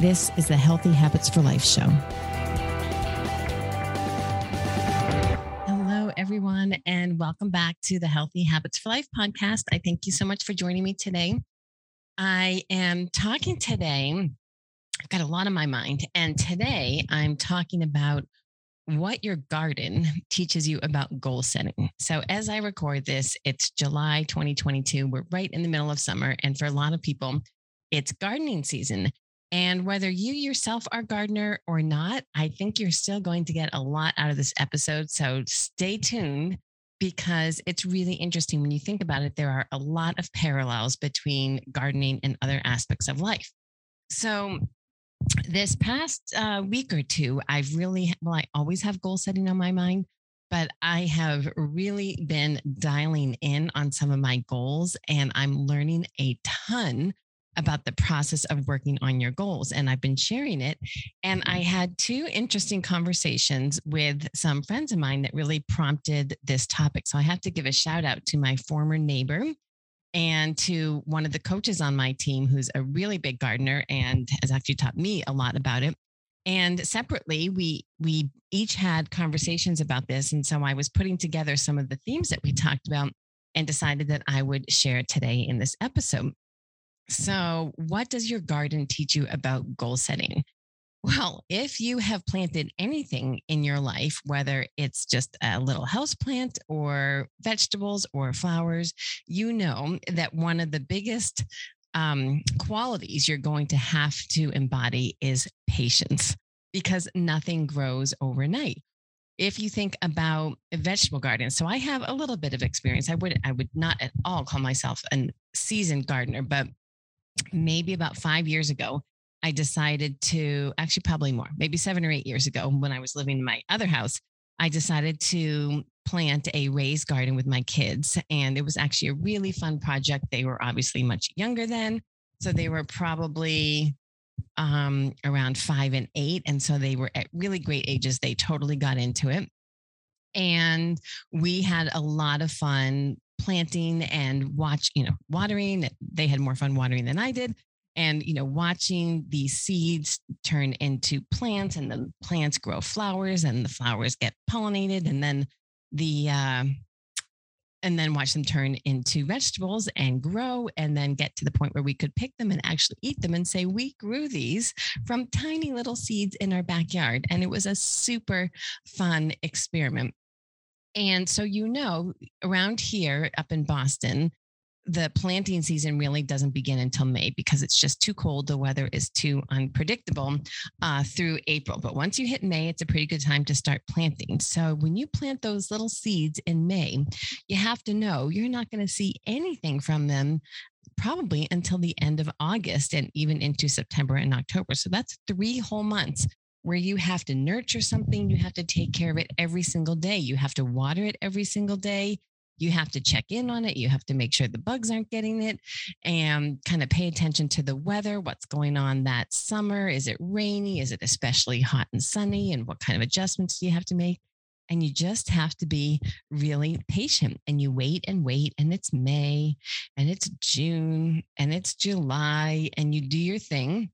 This is the Healthy Habits for Life show. Hello, everyone, and welcome back to the Healthy Habits for Life podcast. I thank you so much for joining me today. I am talking today, I've got a lot on my mind, and today I'm talking about what your garden teaches you about goal setting. So, as I record this, it's July 2022. We're right in the middle of summer. And for a lot of people, it's gardening season. And whether you yourself are gardener or not, I think you're still going to get a lot out of this episode. So stay tuned because it's really interesting when you think about it. There are a lot of parallels between gardening and other aspects of life. So this past uh, week or two, I've really, well, I always have goal setting on my mind, but I have really been dialing in on some of my goals and I'm learning a ton about the process of working on your goals. And I've been sharing it. And I mm-hmm. had two interesting conversations with some friends of mine that really prompted this topic. So I have to give a shout out to my former neighbor and to one of the coaches on my team who's a really big gardener and has actually taught me a lot about it. And separately, we we each had conversations about this. And so I was putting together some of the themes that we talked about and decided that I would share today in this episode. So, what does your garden teach you about goal setting? Well, if you have planted anything in your life, whether it's just a little house plant or vegetables or flowers, you know that one of the biggest um, qualities you're going to have to embody is patience because nothing grows overnight. If you think about vegetable gardens, so I have a little bit of experience. I would I would not at all call myself a seasoned gardener, but maybe about five years ago, I decided to actually probably more, maybe seven or eight years ago when I was living in my other house, I decided to plant a raised garden with my kids. And it was actually a really fun project. They were obviously much younger then. So they were probably um, around five and eight. And so they were at really great ages. They totally got into it. And we had a lot of fun planting and watch, you know, watering. They had more fun watering than I did. And, you know, watching the seeds turn into plants and the plants grow flowers and the flowers get pollinated and then the, uh, and then watch them turn into vegetables and grow and then get to the point where we could pick them and actually eat them and say we grew these from tiny little seeds in our backyard and it was a super fun experiment and so, you know, around here up in Boston, the planting season really doesn't begin until May because it's just too cold. The weather is too unpredictable uh, through April. But once you hit May, it's a pretty good time to start planting. So when you plant those little seeds in May, you have to know you're not going to see anything from them probably until the end of August and even into September and October. So that's three whole months where you have to nurture something, you have to take care of it every single day. You have to water it every single day. You have to check in on it. You have to make sure the bugs aren't getting it and kind of pay attention to the weather, what's going on that summer. Is it rainy? Is it especially hot and sunny? And what kind of adjustments do you have to make? And you just have to be really patient and you wait and wait. And it's May and it's June and it's July and you do your thing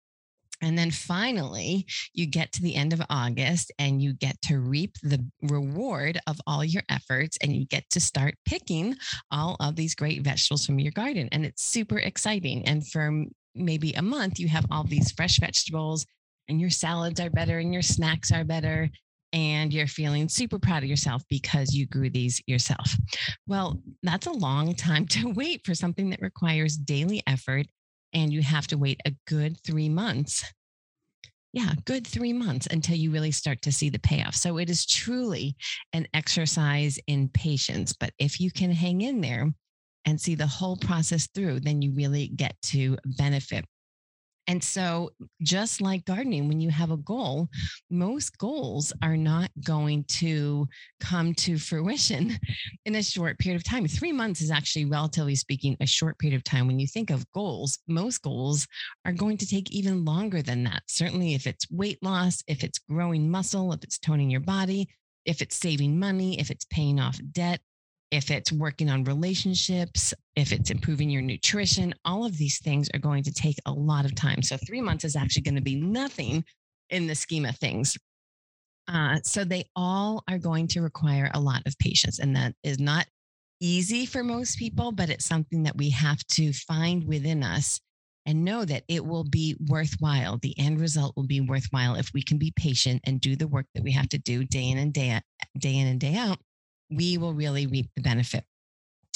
and then finally, you get to the end of August and you get to reap the reward of all your efforts and you get to start picking all of these great vegetables from your garden. And it's super exciting. And for maybe a month, you have all these fresh vegetables and your salads are better and your snacks are better. and you're feeling super proud of yourself because you grew these yourself. Well, that's a long time to wait for something that requires daily effort, and you have to wait a good three months. Yeah, good three months until you really start to see the payoff. So it is truly an exercise in patience. But if you can hang in there and see the whole process through, then you really get to benefit and so, just like gardening, when you have a goal, most goals are not going to come to fruition in a short period of time. Three months is actually, relatively speaking, a short period of time. When you think of goals, most goals are going to take even longer than that. Certainly, if it's weight loss, if it's growing muscle, if it's toning your body, if it's saving money, if it's paying off debt, if it's working on relationships, if it's improving your nutrition, all of these things are going to take a lot of time. So, three months is actually going to be nothing in the scheme of things. Uh, so, they all are going to require a lot of patience. And that is not easy for most people, but it's something that we have to find within us and know that it will be worthwhile. The end result will be worthwhile if we can be patient and do the work that we have to do day in and day out, day in and day out we will really reap the benefit.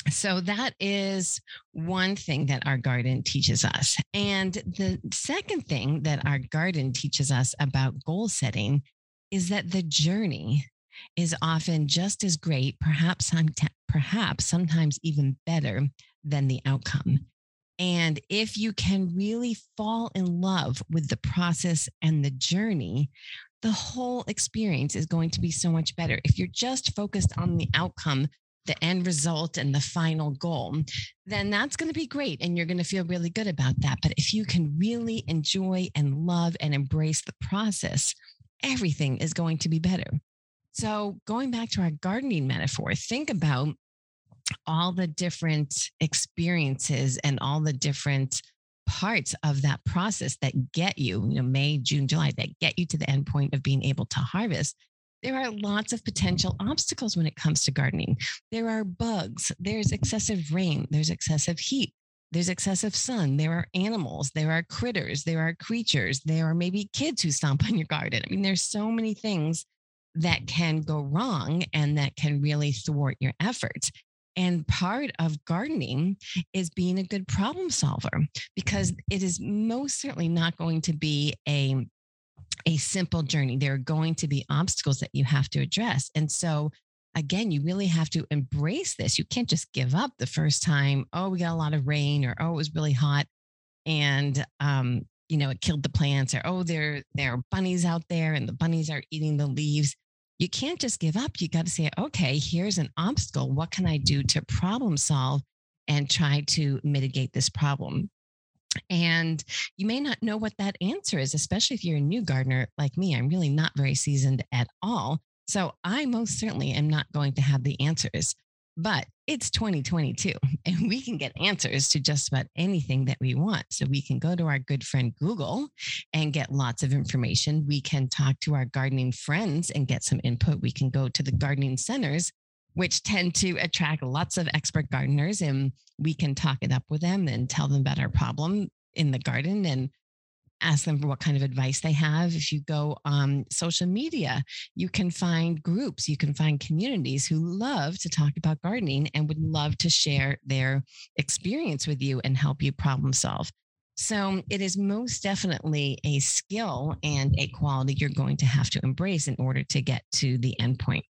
So that is one thing that our garden teaches us. And the second thing that our garden teaches us about goal setting is that the journey is often just as great, perhaps perhaps sometimes even better than the outcome. And if you can really fall in love with the process and the journey, the whole experience is going to be so much better. If you're just focused on the outcome, the end result, and the final goal, then that's going to be great. And you're going to feel really good about that. But if you can really enjoy and love and embrace the process, everything is going to be better. So, going back to our gardening metaphor, think about all the different experiences and all the different parts of that process that get you, you know, May, June, July, that get you to the end point of being able to harvest, there are lots of potential obstacles when it comes to gardening. There are bugs, there's excessive rain, there's excessive heat, there's excessive sun, there are animals, there are critters, there are creatures, there are maybe kids who stomp on your garden. I mean, there's so many things that can go wrong and that can really thwart your efforts. And part of gardening is being a good problem solver because it is most certainly not going to be a a simple journey. There are going to be obstacles that you have to address. And so again, you really have to embrace this. You can't just give up the first time, oh, we got a lot of rain or oh, it was really hot and um, you know, it killed the plants or oh, there there are bunnies out there and the bunnies are eating the leaves you can't just give up. You got to say, okay, here's an obstacle. What can I do to problem solve and try to mitigate this problem? And you may not know what that answer is, especially if you're a new gardener like me. I'm really not very seasoned at all. So I most certainly am not going to have the answers. But it's 2022 and we can get answers to just about anything that we want. So we can go to our good friend Google and get lots of information. We can talk to our gardening friends and get some input. We can go to the gardening centers, which tend to attract lots of expert gardeners, and we can talk it up with them and tell them about our problem in the garden and ask them for what kind of advice they have. If you go on social media, you can find groups, you can find communities who love to talk about gardening and would love to share their experience with you and help you problem solve. So it is most definitely a skill and a quality you're going to have to embrace in order to get to the end point.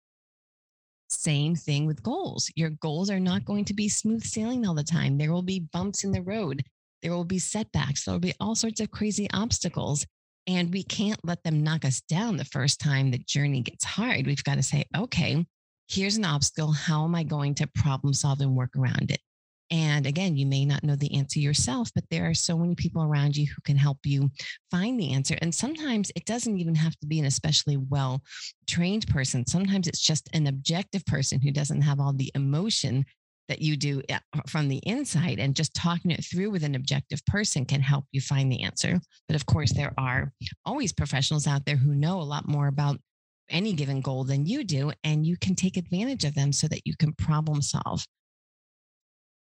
Same thing with goals. Your goals are not going to be smooth sailing all the time. There will be bumps in the road. There will be setbacks. There will be all sorts of crazy obstacles. And we can't let them knock us down the first time the journey gets hard. We've got to say, okay, here's an obstacle. How am I going to problem solve and work around it? And again, you may not know the answer yourself, but there are so many people around you who can help you find the answer. And sometimes it doesn't even have to be an especially well trained person. Sometimes it's just an objective person who doesn't have all the emotion that you do uh, from the inside and just talking it through with an objective person can help you find the answer. But of course, there are always professionals out there who know a lot more about any given goal than you do, and you can take advantage of them so that you can problem solve.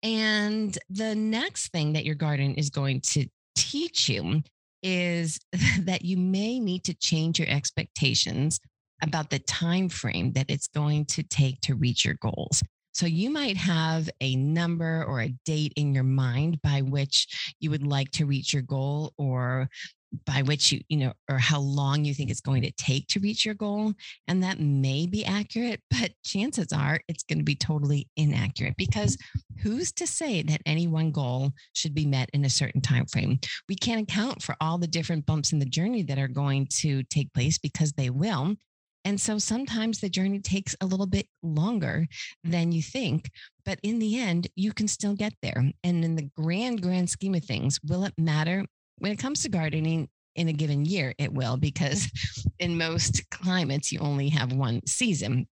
And the next thing that your garden is going to teach you is that you may need to change your expectations about the time frame that it's going to take to reach your goals. So you might have a number or a date in your mind by which you would like to reach your goal or by which you, you know, or how long you think it's going to take to reach your goal. And that may be accurate, but chances are it's going to be totally inaccurate because who's to say that any one goal should be met in a certain time frame? We can't account for all the different bumps in the journey that are going to take place because they will. And so sometimes the journey takes a little bit longer than you think, but in the end, you can still get there. And in the grand, grand scheme of things, will it matter? When it comes to gardening, in a given year, it will, because in most climates, you only have one season.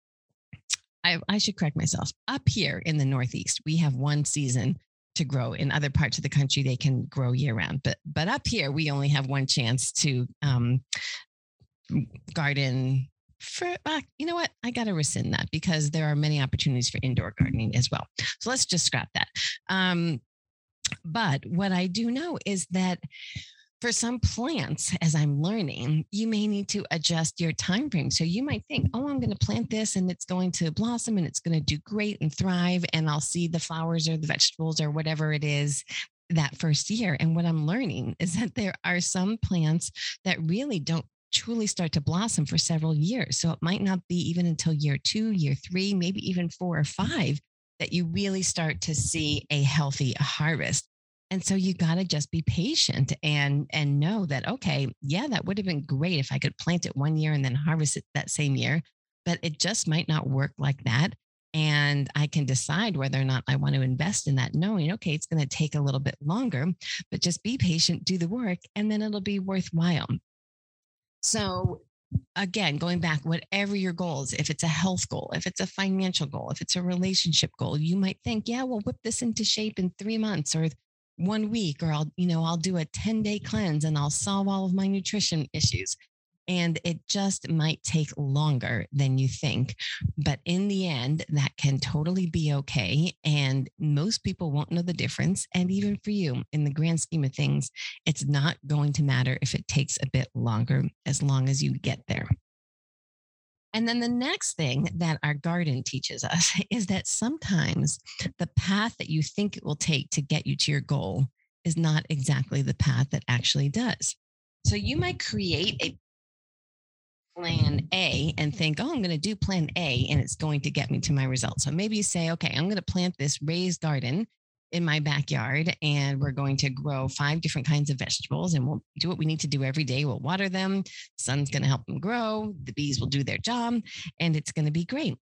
I, I, should correct myself. Up here in the Northeast, we have one season to grow. In other parts of the country, they can grow year round. But but up here, we only have one chance to um, garden for uh, you know what? I got to rescind that because there are many opportunities for indoor gardening as well. So let's just scrap that. Um, but what i do know is that for some plants as i'm learning you may need to adjust your time frame. So you might think oh i'm going to plant this and it's going to blossom and it's going to do great and thrive and i'll see the flowers or the vegetables or whatever it is that first year. And what I'm learning is that there are some plants that really don't truly start to blossom for several years. So it might not be even until year two, year three, maybe even four or mm. five that you really start to see a healthy harvest. And so you got to just be patient and and know that okay, yeah, that would have been great if I could plant it one year and then harvest it that same year, but it just might not work like that. And I can decide whether or not I want to invest in that, knowing, okay, it's going to take a little bit longer, but just be patient, do the work, and then it'll be worthwhile. So again, going back, whatever your goals, if it's a health goal, if it's a financial goal, if it's a relationship goal, you might think, yeah, we'll whip this into shape in three months or one week, or I'll, you know, I'll do a 10 day cleanse and I'll solve all of my nutrition issues and it just might take longer than you think. But in the end, that can totally be okay. And most people won't know the difference. And even for you, in the grand scheme of things, it's not going to matter if it takes a bit longer as long as you get there. And then the next thing that our garden teaches us is that sometimes the path that you think it will take to get you to your goal is not exactly the path that actually does. So you might create a plan A and think, oh, I'm going to do plan A and it's going to get me to my results. So maybe you say, okay, I'm going to plant this raised garden in my backyard and we're going to grow five different kinds of vegetables and we'll do what we need to do every day. We'll water them. Sun's going to help them grow. The bees will do their job and it's going to be great.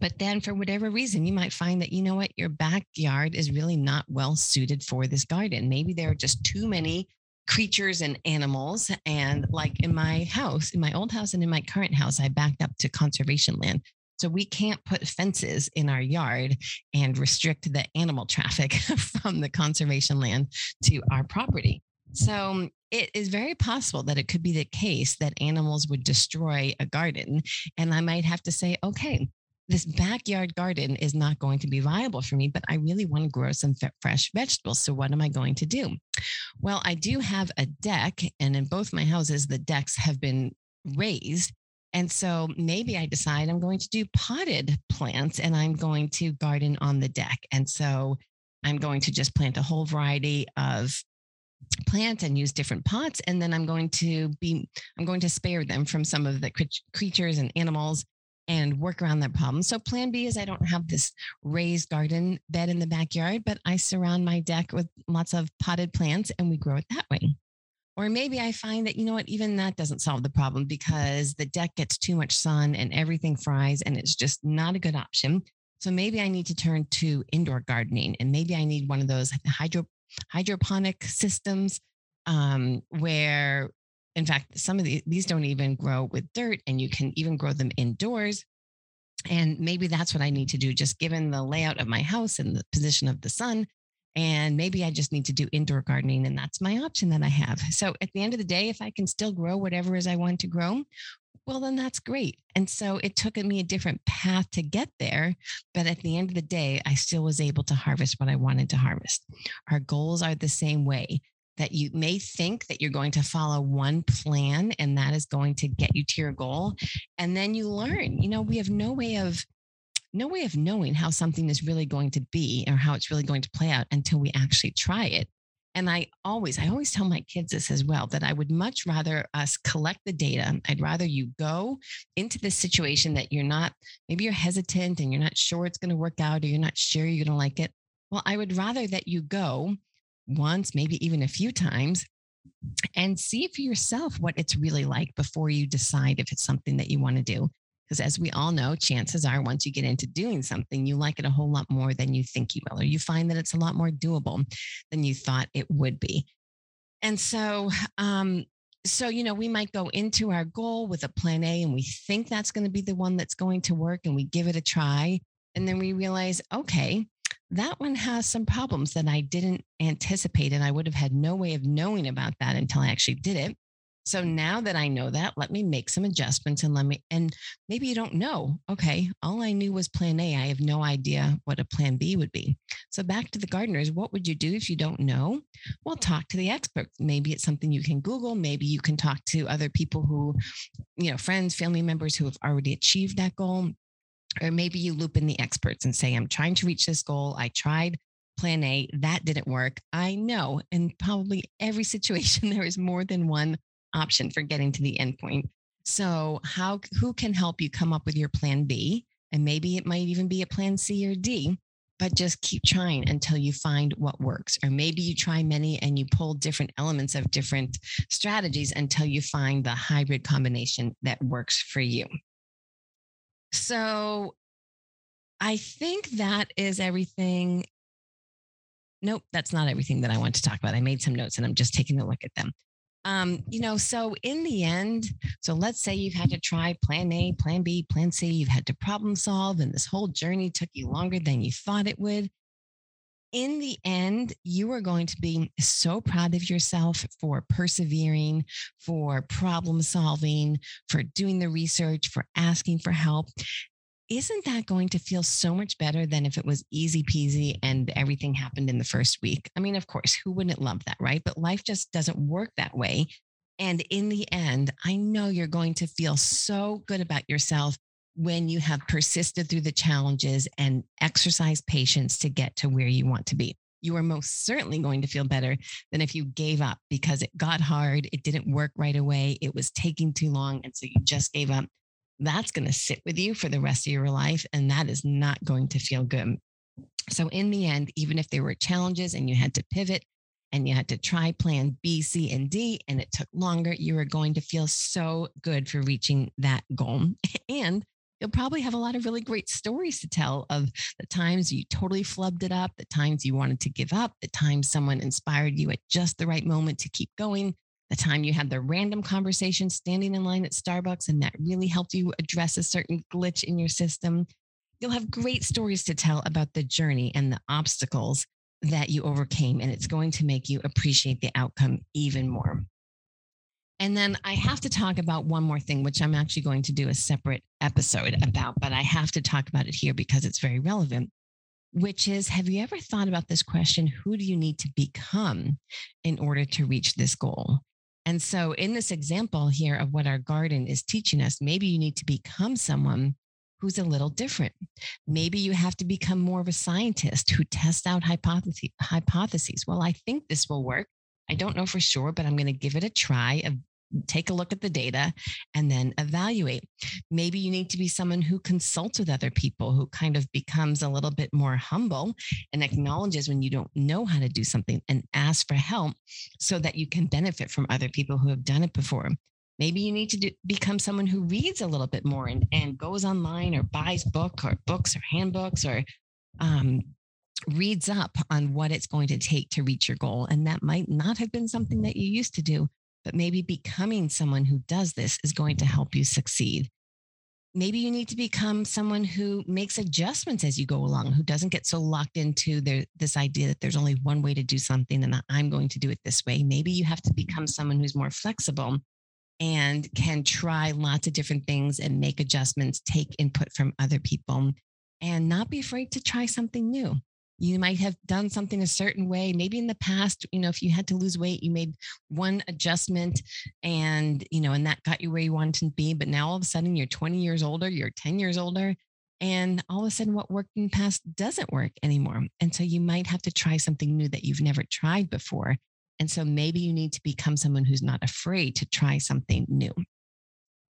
But then, for whatever reason, you might find that, you know what, your backyard is really not well suited for this garden. Maybe there are just too many creatures and animals. And like in my house, in my old house and in my current house, I backed up to conservation land. So we can't put fences in our yard and restrict the animal traffic from the conservation land to our property. So um, it is very possible that it could be the case that animals would destroy a garden. And I might have to say, okay, this backyard garden is not going to be viable for me, but I really want to grow some fresh vegetables. So, what am I going to do? Well, I do have a deck, and in both my houses, the decks have been raised. And so maybe I decide I'm going to do potted plants and I'm going to garden on the deck. And so I'm going to just plant a whole variety of plants and use different pots and then i'm going to be i'm going to spare them from some of the creatures and animals and work around that problem. So, plan B is I don't have this raised garden bed in the backyard, but I surround my deck with lots of potted plants and we grow it that way. Or maybe I find that, you know what, even that doesn't solve the problem because the deck gets too much sun and everything fries and it's just not a good option. So maybe I need to turn to indoor gardening and maybe I need one of those hydro, hydroponic systems um, where in fact, some of the, these don't even grow with dirt, and you can even grow them indoors. And maybe that's what I need to do, just given the layout of my house and the position of the sun. And maybe I just need to do indoor gardening, and that's my option that I have. So at the end of the day, if I can still grow whatever is I want to grow, well, then that's great. And so it took me a different path to get there. But at the end of the day, I still was able to harvest what I wanted to harvest. Our goals are the same way that you may think that you're going to follow one plan and that is going to get you to your goal. And then you learn, you know, we have no way of no way of knowing how something is really going to be or how it's really going to play out until we actually try it. And I always, I always tell my kids this as well that I would much rather us collect the data. I'd rather you go into this situation that you're not, maybe you're hesitant and you're not sure it's going to work out or you're not sure you're going to like it. Well, I would rather that you go once, maybe even a few times, and see for yourself what it's really like before you decide if it's something that you want to do. Because as we all know, chances are once you get into doing something, you like it a whole lot more than you think you will, or you find that it's a lot more doable than you thought it would be. And so, um, so you know, we might go into our goal with a plan A and we think that's going to be the one that's going to work and we give it a try. And then we realize, okay, that one has some problems that I didn't anticipate. And I would have had no way of knowing about that until I actually did it. So mm-hmm. now that I know that, let me make some adjustments and let me, and maybe you don't know. Okay. All I knew was plan A. I have no idea what a plan B would be. So back to the gardeners, what would you do if you don't know? Well, talk to the experts. Maybe it's something you can Google. Maybe you can talk to other people who, you know, friends, family members who have already achieved that goal. Or maybe you loop in the experts and say, I'm trying to reach this goal. I tried plan A, that didn't work. I know in probably every situation, there is more than one option for getting to the endpoint. So, how who can help you come up with your plan B? And maybe it might even be a plan C or D, but just keep trying until you find what works. Or maybe you try many and you pull different elements of different strategies until you find the hybrid combination that works for you. So, I think that is everything. Nope, that's not everything that I want to talk about. I made some notes and I'm just taking a look at them. Um, you know, so in the end, so let's say you've had to try plan A, plan B, plan C, you've had to problem solve, and this whole journey took you longer than you thought it would. In the end, you are going to be so proud of yourself for persevering, for problem solving, for doing the research, for asking for help isn't that going to feel so much better than if it was easy peasy and everything happened in the first week? I mean, of course, who wouldn't love that, right? But life just doesn't work that way. And in the end, I know you're going to feel so good about yourself when you have persisted through the challenges and exercise patience to get to where you want to be. You are most certainly going to feel better than if you gave up because it got hard, it didn't work right away, it was taking too long. And so you just gave up that's going to sit with you for the rest of your life. And that is not going to feel good. So, in the end, even if there were challenges and you had to pivot and you had to try plan B, C, and D, and it took longer, you are going to feel so good for reaching that goal. And you'll probably have a lot of really great stories to tell of the times you totally flubbed it up, the times you wanted to give up, the times someone inspired you at just the right moment to keep going, the time you had the random conversation standing in line at Starbucks and that really helped you address a certain glitch in your system. You'll have great stories to tell about the journey and the obstacles that you overcame, and it's going to make you appreciate the outcome even more. And then I have to talk about one more thing, which I'm actually going to do a separate episode about, but I have to talk about it here because it's very relevant which is Have you ever thought about this question? Who do you need to become in order to reach this goal? And so, in this example here of what our garden is teaching us, maybe you need to become someone who's a little different. Maybe you have to become more of a scientist who tests out hypotheses. Well, I think this will work. I don't know for sure, but I'm going to give it a try of take a look at the data and then evaluate. Maybe you need to be someone who consults with other people, who kind of becomes a little bit more humble and acknowledges when you don't know how to do something and ask for help so that you can benefit from other people who have done it before. Maybe you need to do, become someone who reads a little bit more and, and goes online or buys book or books or handbooks or um, reads up on what it's going to take to reach your goal. And that might not have been something that you used to do, but maybe becoming someone who does this is going to help you succeed. Maybe you need to become someone who makes adjustments as you go along, who doesn't get so locked into their, this idea that there's only one way to do something and I'm going to do it this way. Maybe you have to become mm-hmm. someone who's more flexible and can try lots of different things and make adjustments, take input from other people, and not be afraid to try something new. You might have done something a certain way. Maybe in the past, you know, if you had to lose weight, you made one adjustment and, you know, and that got you where you wanted to be. But now all of a sudden you're 20 years older, you're 10 years older, and all of a sudden what worked in the past doesn't work anymore. And so you might have to try something new that you've never tried before. And so maybe you need to become someone who's not afraid to try something new.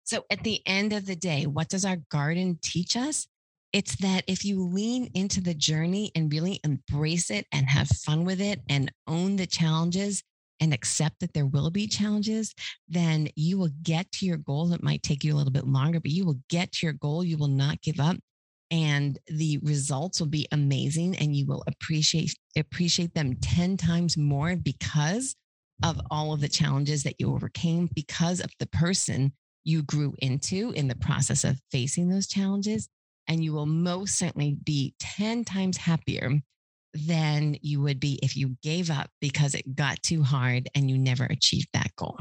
So at the end of the day, what does our garden teach us? It's that if you lean into the journey and really embrace it and have fun with it and own the challenges and accept that there will be challenges, then you will get to your goal. It might take you a little bit longer, but you will get to your goal. You will not give up and the results will be amazing and you will appreciate appreciate them 10 times more because of all of the challenges that you overcame because of the person you grew into in the process of facing those challenges and you will most certainly be 10 times happier than you would be if you gave up because it got too hard and you never achieved that goal.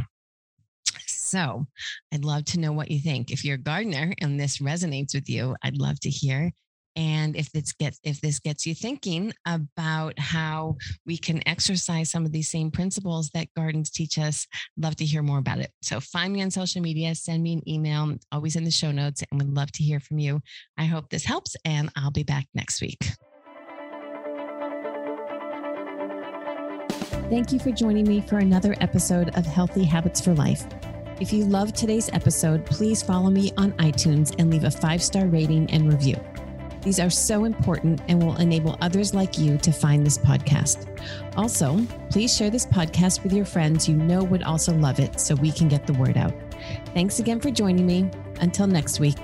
So I'd love to know what you think. If you're a gardener and this resonates with you, I'd love to hear. And if this gets if this gets you thinking about how we can exercise some of these same principles that gardens teach us, love to hear more about it. So find me on social media, send me an email, always in the show notes, and would love to hear from you. I hope this helps, and I'll be back next week. Thank you for joining me for another episode of Healthy Habits for Life. If you loved today's episode, please follow me on iTunes and leave a five star rating and review. These are so important and will enable others like you to find this podcast. Also, please share this podcast with your friends you know would also love it so we can get the word out. Thanks again for joining me. Until next week.